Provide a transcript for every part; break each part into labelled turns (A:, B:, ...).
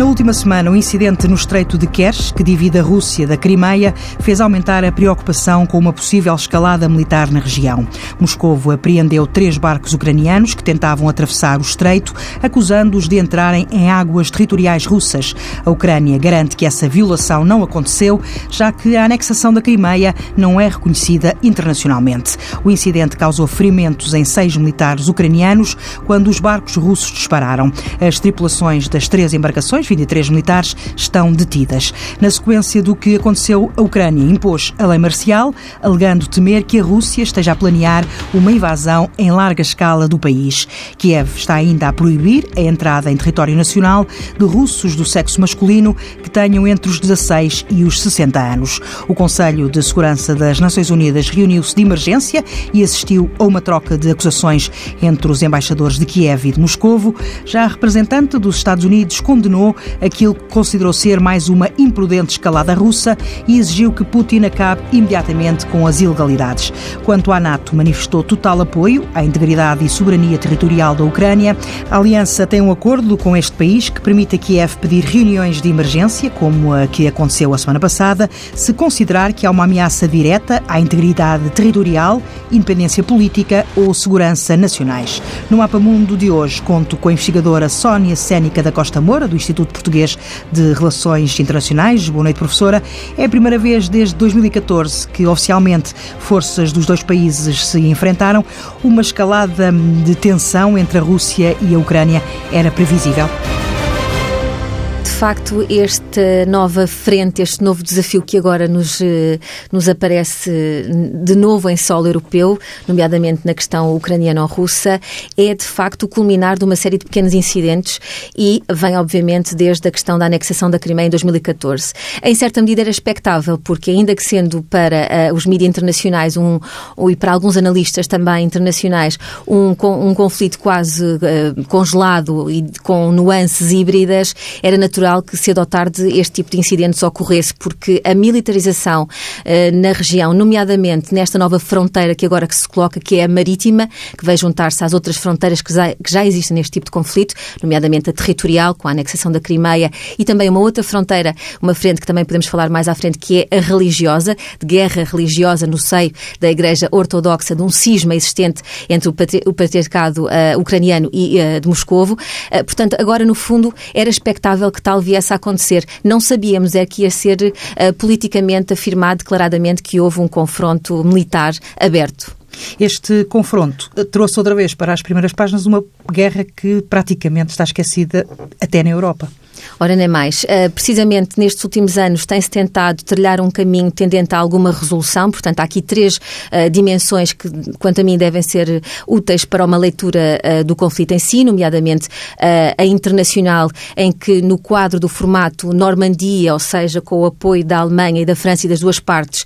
A: Na última semana, o incidente no Estreito de Kerch, que divide a Rússia da Crimeia, fez aumentar a preocupação com uma possível escalada militar na região. Moscovo apreendeu três barcos ucranianos que tentavam atravessar o estreito, acusando-os de entrarem em águas territoriais russas. A Ucrânia garante que essa violação não aconteceu, já que a anexação da Crimeia não é reconhecida internacionalmente. O incidente causou ferimentos em seis militares ucranianos quando os barcos russos dispararam. As tripulações das três embarcações 23 militares estão detidas. Na sequência do que aconteceu, a Ucrânia impôs a lei marcial, alegando temer que a Rússia esteja a planear uma invasão em larga escala do país. Kiev está ainda a proibir a entrada em território nacional de russos do sexo masculino que tenham entre os 16 e os 60 anos. O Conselho de Segurança das Nações Unidas reuniu-se de emergência e assistiu a uma troca de acusações entre os embaixadores de Kiev e de Moscovo. Já a representante dos Estados Unidos condenou aquilo que considerou ser mais uma imprudente escalada russa e exigiu que Putin acabe imediatamente com as ilegalidades. Quanto à NATO, manifestou total apoio à integridade e soberania territorial da Ucrânia. A aliança tem um acordo com este país que permite a Kiev pedir reuniões de emergência, como a que aconteceu a semana passada, se considerar que há uma ameaça direta à integridade territorial, independência política ou segurança nacionais. No Mapa Mundo de hoje, conto com a investigadora Sónia Sénica da Costa Moura, do Instituto Português de Relações Internacionais. Boa noite, professora. É a primeira vez desde 2014 que oficialmente forças dos dois países se enfrentaram. Uma escalada de tensão entre a Rússia e a Ucrânia era previsível
B: facto, esta nova frente, este novo desafio que agora nos, eh, nos aparece de novo em solo europeu, nomeadamente na questão ucraniano-russa, é de facto o culminar de uma série de pequenos incidentes e vem, obviamente, desde a questão da anexação da Crimeia em 2014. Em certa medida era expectável, porque ainda que sendo para uh, os mídias internacionais um, e para alguns analistas também internacionais um, um conflito quase uh, congelado e com nuances híbridas, era natural que cedo ou tarde este tipo de incidentes ocorresse, porque a militarização uh, na região, nomeadamente nesta nova fronteira que agora que se coloca, que é a marítima, que vai juntar-se às outras fronteiras que já, que já existem neste tipo de conflito, nomeadamente a territorial, com a anexação da Crimeia, e também uma outra fronteira, uma frente que também podemos falar mais à frente, que é a religiosa, de guerra religiosa no seio da Igreja Ortodoxa, de um cisma existente entre o, patri o patriarcado uh, ucraniano e uh, de Moscovo. portanto, agora, no fundo, era expectável que tal tal viesse a acontecer. Não sabíamos é que ia ser uh, politicamente afirmado declaradamente que houve um confronto militar aberto.
A: Este confronto eh, trouxe outra vez para as primeiras páginas uma guerra que praticamente está esquecida até na Europa.
B: Ora, nem mais. Uh, precisamente nestes últimos anos tem-se tentado trilhar um caminho tendente a alguma resolução, portanto, há aqui três uh, dimensões que, quanto a mim, devem ser úteis para uma leitura uh, do conflito em si, nomeadamente a internacional, em que no quadro do formato Normandia, ou seja, com o apoio da Alemanha e da França e das duas partes,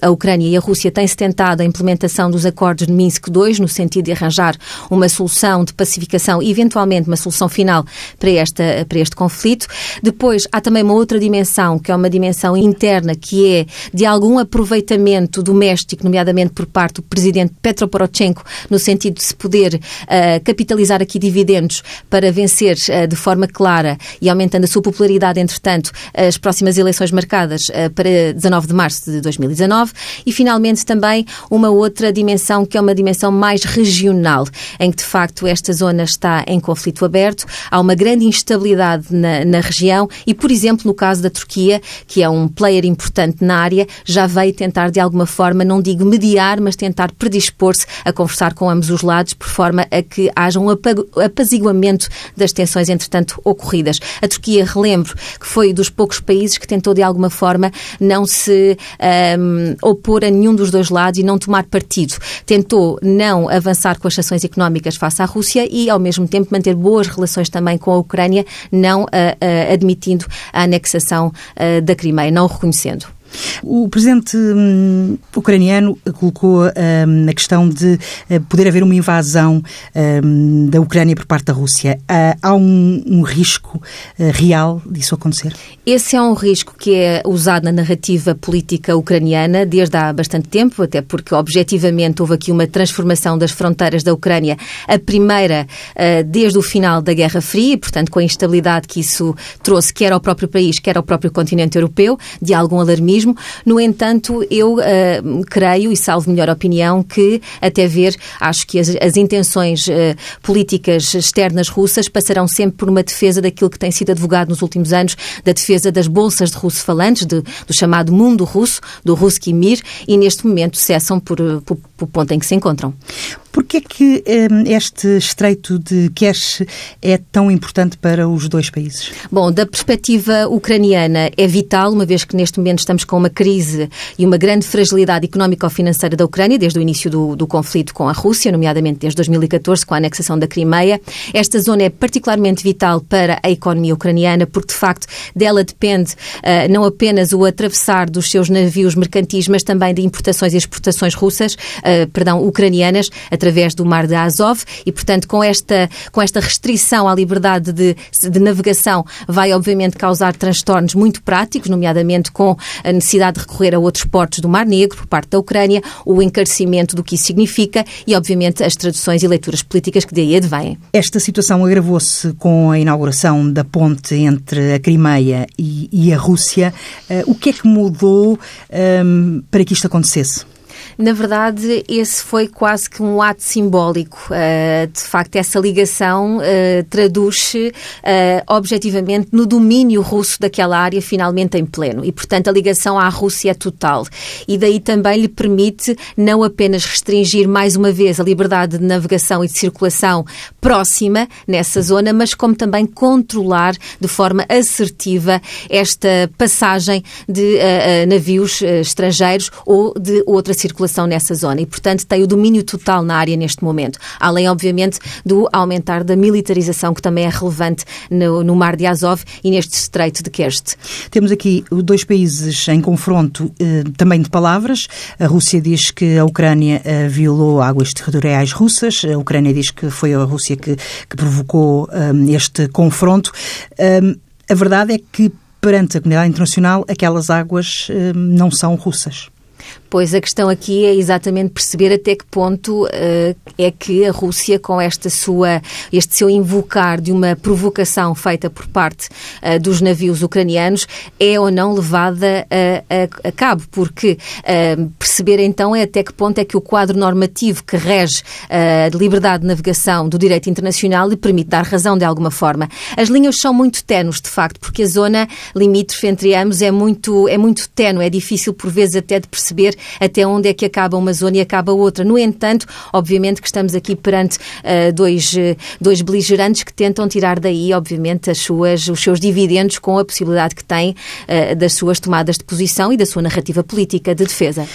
B: a Ucrânia e a Rússia, tem-se tentado a implementação dos acordos de Minsk II, no sentido de arranjar uma solução de pacificação e, eventualmente, uma solução final para esta para este conflito. Depois, há também uma outra dimensão, que é uma dimensão interna, que é de algum aproveitamento doméstico, nomeadamente por parte do presidente Petro Poroshenko, no sentido de se poder uh, capitalizar aqui dividendos para vencer uh, de forma clara e aumentando a sua popularidade, entretanto, as próximas eleições marcadas uh, para 19 de março de 2019. E, finalmente, também uma outra dimensão, que é uma dimensão mais regional, em que, de facto, esta zona está em conflito aberto. Há uma grande instabilidade na, na, região e, por exemplo, no caso da Turquia, que é um player importante na área, já veio tentar de alguma forma, não digo mediar, mas tentar predispor-se a conversar com ambos os lados, por forma a que haja um apaziguamento das tensões, entretanto, ocorridas. A Turquia, relembro, que foi dos poucos países que tentou de alguma forma não se um, opor a nenhum dos dois lados e não tomar partido. Tentou não avançar com as sanções económicas face à Rússia e, ao mesmo tempo, manter boas relações também com a Ucrânia, não uh, uh, admitindo a anexação uh, da Crimeia, não reconhecendo.
A: O presidente hum, ucraniano colocou hum, a questão de uh, poder haver uma invasão hum, da Ucrânia por parte da Rússia. Uh, há um, um risco uh, real disso acontecer?
B: Esse é um risco que é usado na narrativa política ucraniana desde há bastante tempo, até porque objetivamente houve aqui uma transformação das fronteiras da Ucrânia, a primeira desde o final da Guerra Fria, e, portanto com a instabilidade que isso trouxe, quer ao próprio país, quer ao próprio continente europeu, de algum alarmismo. No entanto, eu uh, creio, e salvo melhor opinião, que até ver, acho que as, as intenções uh, políticas externas russas passarão sempre por uma defesa daquilo que tem sido advogado nos últimos anos, da defesa das bolsas de russo falantes, de, do chamado mundo russo, do Ruski Mir, e neste momento cessam por, por, por ponto em que se encontram.
A: Porquê é que um, este estreito de Kerch é tão importante para os dois países?
B: Bom, da perspectiva ucraniana é vital, uma vez que neste momento estamos com uma crise e uma grande fragilidade económico-financeira da Ucrânia, desde o início do, do, conflito com a Rússia, nomeadamente desde 2014, com a anexação da Crimeia. Esta zona é particularmente vital para a economia ucraniana, porque de facto dela depende uh, não apenas o atravessar dos seus navios mercantis, mas também de importações e exportações russas, uh, perdão, ucranianas, através do Mar de Azov e, portanto, com esta, com esta restrição à liberdade de, de navegação vai, obviamente, causar transtornos muito práticos, nomeadamente com a necessidade de recorrer a outros portos do Mar Negro por parte da Ucrânia, o encarecimento do que isso significa e, obviamente, as traduções e leituras políticas que daí advêm.
A: Esta situação agravou-se com a inauguração da ponte entre a Crimeia e, e a Rússia. Uh, o que é que mudou um, ehm, para que isto acontecesse?
B: Na verdade, esse foi quase que um ato simbólico. Uh, de facto, essa ligação uh, traduz-se uh, objetivamente no domínio russo daquela área, finalmente em pleno. E, portanto, a ligação à Rússia é total. E daí também lhe permite não apenas restringir mais uma vez a liberdade de navegação e de circulação próxima nessa zona, mas como também controlar de forma assertiva esta passagem de navios estrangeiros ou de outra circulação nessa zona e, portanto, tem o domínio total na área neste momento. Além, obviamente, do aumentar da militarização que também é relevante no, no Mar de Azov e neste estreito de Kerst.
A: Temos aqui dois países em confronto eh, também de palavras. A Rússia diz que a Ucrânia eh, violou águas territoriais russas. A Ucrânia diz que foi a Rússia que, que provocou eh, este confronto. a verdade é que perante a comunidade internacional, aquelas águas não são russas.
B: Pois a questão aqui é exatamente perceber até que ponto uh, é que a Rússia, com esta sua, este seu invocar de uma provocação feita por parte uh, dos navios ucranianos, é ou não levada a, a, a cabo, porque uh, perceber então é até que ponto é que o quadro normativo que rege a liberdade de navegação do direito internacional lhe permite dar razão de alguma forma. As linhas são muito tenues, de facto, porque a zona limítrofe entre ambos é muito, é muito tenue, é difícil por vezes até de perceber até onde é que acaba uma zona e acaba outra. No entanto, obviamente que estamos aqui perante uh, dois, uh, dois beligerantes que tentam tirar daí, obviamente, as suas, os seus dividendos com a possibilidade que têm uh, das suas tomadas de posição e da sua narrativa política de defesa.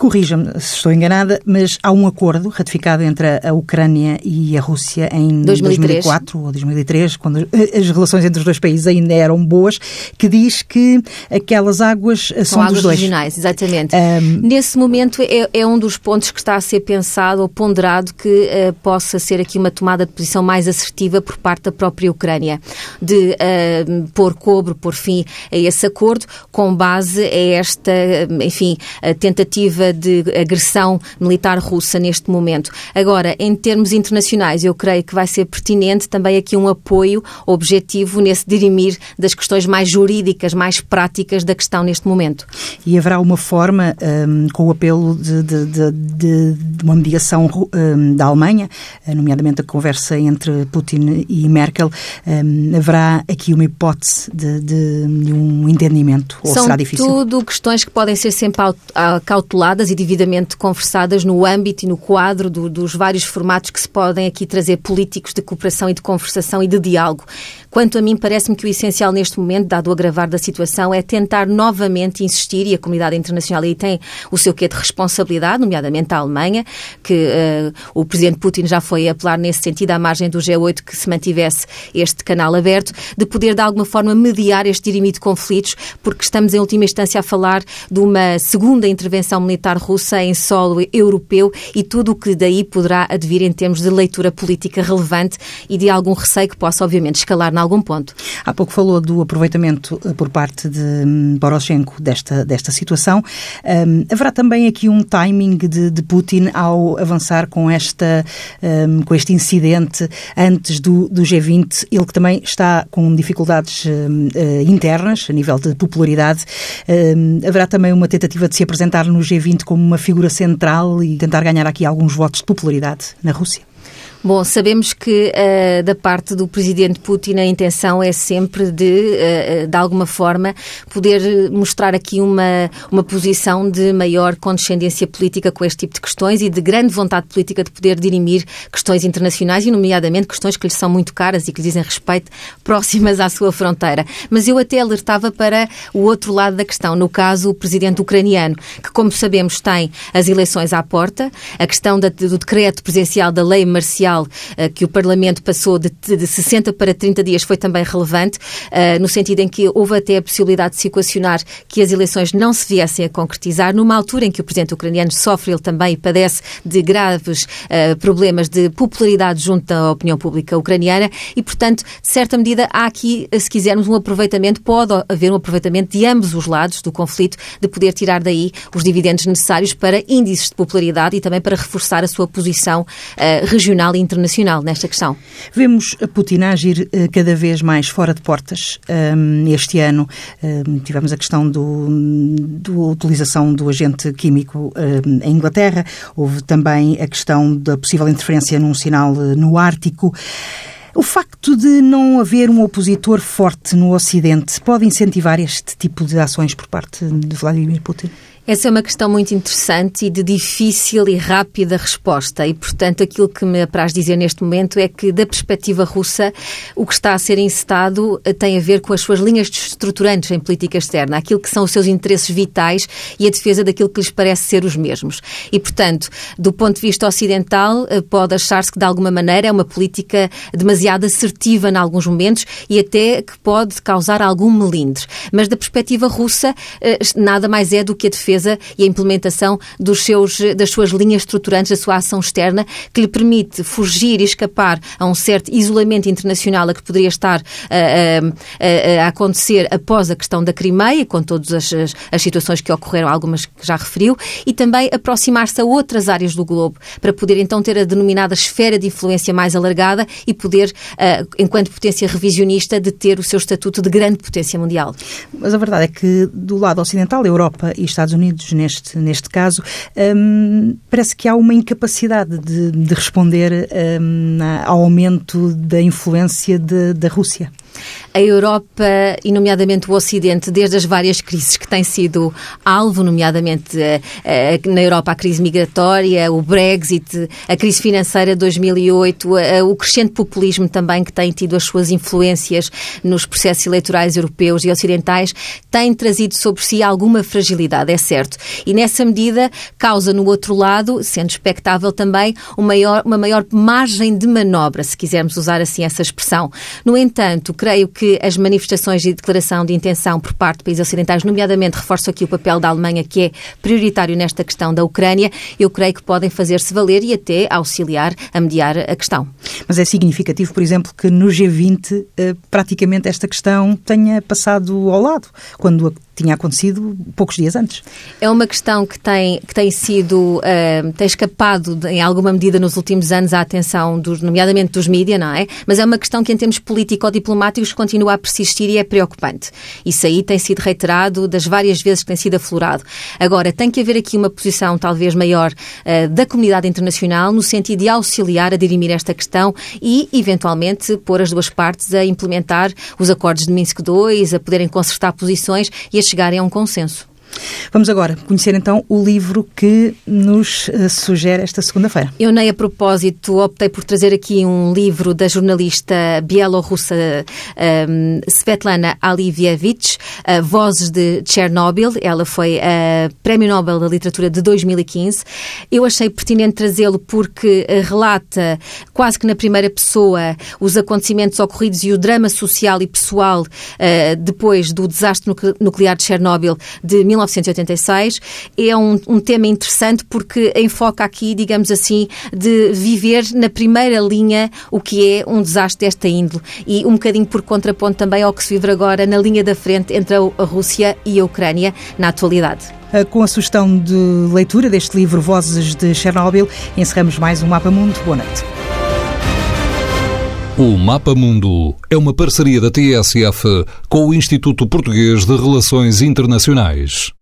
A: Corrija-me se estou enganada, mas há um acordo ratificado entre a Ucrânia e a Rússia em 2003. 2004 ou 2003, quando as relações entre os dois países ainda eram boas, que diz que aquelas águas são,
B: são
A: águas dos dois.
B: regionais, exatamente. Um... Nesse momento é, é, um dos pontos que está a ser pensado ou ponderado que uh, possa ser aqui uma tomada de posição mais assertiva por parte da própria Ucrânia, de uh, pôr cobro, pôr fim a esse acordo, com base a esta, enfim, a tentativa de agressão militar russa neste momento. Agora, em termos internacionais, eu creio que vai ser pertinente também aqui um apoio objetivo nesse dirimir das questões mais jurídicas, mais práticas da questão neste momento.
A: E haverá uma forma, um, com o apelo de, de, de, de uma mediação um, da Alemanha, nomeadamente a conversa entre Putin e Merkel, um, haverá aqui uma hipótese de, um entendimento? Ou
B: São
A: será difícil?
B: tudo questões que podem ser sempre cauteladas e devidamente conversadas no âmbito e no quadro do, dos vários formatos que se podem aqui trazer políticos de cooperação e de conversação e de diálogo. Quanto a mim, parece-me que o essencial neste momento, dado o agravar da situação, é tentar novamente insistir, e a comunidade internacional aí tem o seu quê de responsabilidade, nomeadamente a Alemanha, que uh, o presidente Putin já foi apelar nesse sentido, à margem do G8, que se mantivesse este canal aberto, de poder de alguma forma mediar este dirimi de conflitos, porque estamos em última instância a falar de uma segunda intervenção militar russa em solo europeu e tudo o que daí poderá advir em termos de leitura política relevante e de algum receio que possa, obviamente, escalar na algum ponto.
A: Há pouco falou do aproveitamento eh, por parte de hum, Poroshenko desta, desta situação. Um, haverá também aqui um timing de, de Putin ao avançar com, esta, um, com este incidente antes do, do G20, ele que também está com dificuldades um, eh, internas, a nível de popularidade. Hum, haverá também uma tentativa de se apresentar no G20 como uma figura central e tentar ganhar aqui alguns votos de popularidade na Rússia?
B: Bom, sabemos que uh, da parte do presidente Putin a intenção é sempre de, uh, de alguma forma, poder mostrar aqui uma, uma posição de maior condescendência política com este tipo de questões e de grande vontade política de poder dirimir questões internacionais e, nomeadamente, questões que lhe são muito caras e que lhe dizem respeito próximas à sua fronteira. Mas eu até alertava para o outro lado da questão, no caso, o presidente ucraniano, que, como sabemos, tem as eleições à porta, a questão da, do decreto presencial da lei marcial eh, que o Parlamento passou de, de 60 para 30 dias foi também relevante, eh, no sentido em que houve até a possibilidade de se equacionar que as eleições não se viessem a concretizar, numa altura em que o presidente ucraniano sofre ele também e padece de graves uh, problemas de popularidade junto da opinião pública ucraniana e, portanto, de certa medida, há aqui, se quisermos, um aproveitamento, pode haver um aproveitamento de ambos os lados do conflito, de poder tirar daí os dividendos necessários para índices de popularidade e também para reforçar a sua posição regional internacional nesta questão?
A: Vemos a Putin agir eh, cada vez mais fora de portas. Este ano tivemos a questão do, do utilização do agente químico em Inglaterra, houve também a questão da possível interferência num sinal eh, no Ártico. O facto de não haver um opositor forte no Ocidente pode incentivar este tipo de ações por parte de Vladimir Putin?
B: Essa é uma questão muito interessante e de difícil e rápida resposta. E, portanto, aquilo que me apraz dizer neste momento é que, da perspectiva russa, o que está a ser incitado eh, tem a ver com as suas linhas estruturantes em política externa, aquilo que são os seus interesses vitais e a defesa daquilo que lhes parece ser os mesmos. E, portanto, do ponto de vista ocidental, eh, pode achar-se que, de alguma maneira, é uma política demasiado assertiva em alguns momentos e até que pode causar algum melindre. Mas, da perspectiva russa, eh, nada mais é do que a defesa defesa e a implementação dos seus, das suas linhas estruturantes, da sua ação externa, que lhe permite fugir e escapar a um certo isolamento internacional a que poderia estar a, a, a acontecer após a questão da Crimeia, com todas as, as, situações que ocorreram, algumas que já referiu, e também aproximar-se a outras áreas do globo, para poder então ter a denominada esfera de influência mais alargada e poder, enquanto potência revisionista, de ter o seu estatuto de grande potência mundial.
A: Mas a verdade é que do lado ocidental, Europa e Estados Unidos Unidos, neste, neste caso, um, parece que há uma incapacidade de, de responder um, ao aumento da influência de, da Rússia
B: a Europa e, nomeadamente, o Ocidente, desde as várias crises que têm sido alvo, nomeadamente eh, eh, na Europa a crise migratória, o Brexit, a crise financeira de 2008, eh, o crescente populismo também que tem tido as suas influências nos processos eleitorais europeus e ocidentais, tem trazido sobre si alguma fragilidade, é certo. E nessa medida causa no outro lado, sendo expectável também, uma maior, uma maior margem de manobra, se quisermos usar assim essa expressão. No entanto, creio que as manifestações de declaração de intenção por parte de países ocidentais, nomeadamente reforço aqui o papel da Alemanha, que é prioritário nesta questão da Ucrânia, eu creio que podem fazer-se valer e até auxiliar a mediar a questão.
A: Mas é significativo, por exemplo, que no G20 eh, praticamente esta questão tenha passado ao lado, quando tinha acontecido poucos dias antes.
B: É uma questão que tem, que tem sido, uh, tem escapado de, em alguma medida nos últimos anos à atenção, dos, nomeadamente dos mídias, não é? Mas é uma questão que em termos político-diplomáticos continua a persistir e é preocupante. Isso aí tem sido reiterado das várias vezes que tem sido aflorado. Agora, tem que haver aqui uma posição talvez maior uh, da comunidade internacional no sentido de auxiliar a dirimir esta questão e, eventualmente, pôr as duas partes a implementar os acordos de Minsk II, a poderem consertar posições e a chegarem a um consenso.
A: Vamos agora conhecer então o livro que nos uh, sugere esta segunda-feira.
B: Eu nem a propósito optei por trazer aqui um livro da jornalista bielorrussa um, Svetlana Alivievich, uh, Vozes de Chernobyl. Ela foi uh, Prémio Nobel da Literatura de 2015. Eu achei pertinente trazê-lo porque relata quase que na primeira pessoa os acontecimentos ocorridos e o drama social e pessoal depois do desastre nuclear de Chernobyl de 1986. É um, um tema interessante porque enfoca aqui, digamos assim, de viver na primeira linha o que é um desastre desta índole e um bocadinho por contraponto também ao que se vive agora na linha da frente entre a Rússia e a Ucrânia na atualidade.
A: Ah, com a sugestão de leitura deste livro Vozes de Chernobyl, encerramos mais um Mapa Mundo. Boa noite.
C: O Mapa Mundo é uma parceria da TSF com o Instituto Português de Relações Internacionais.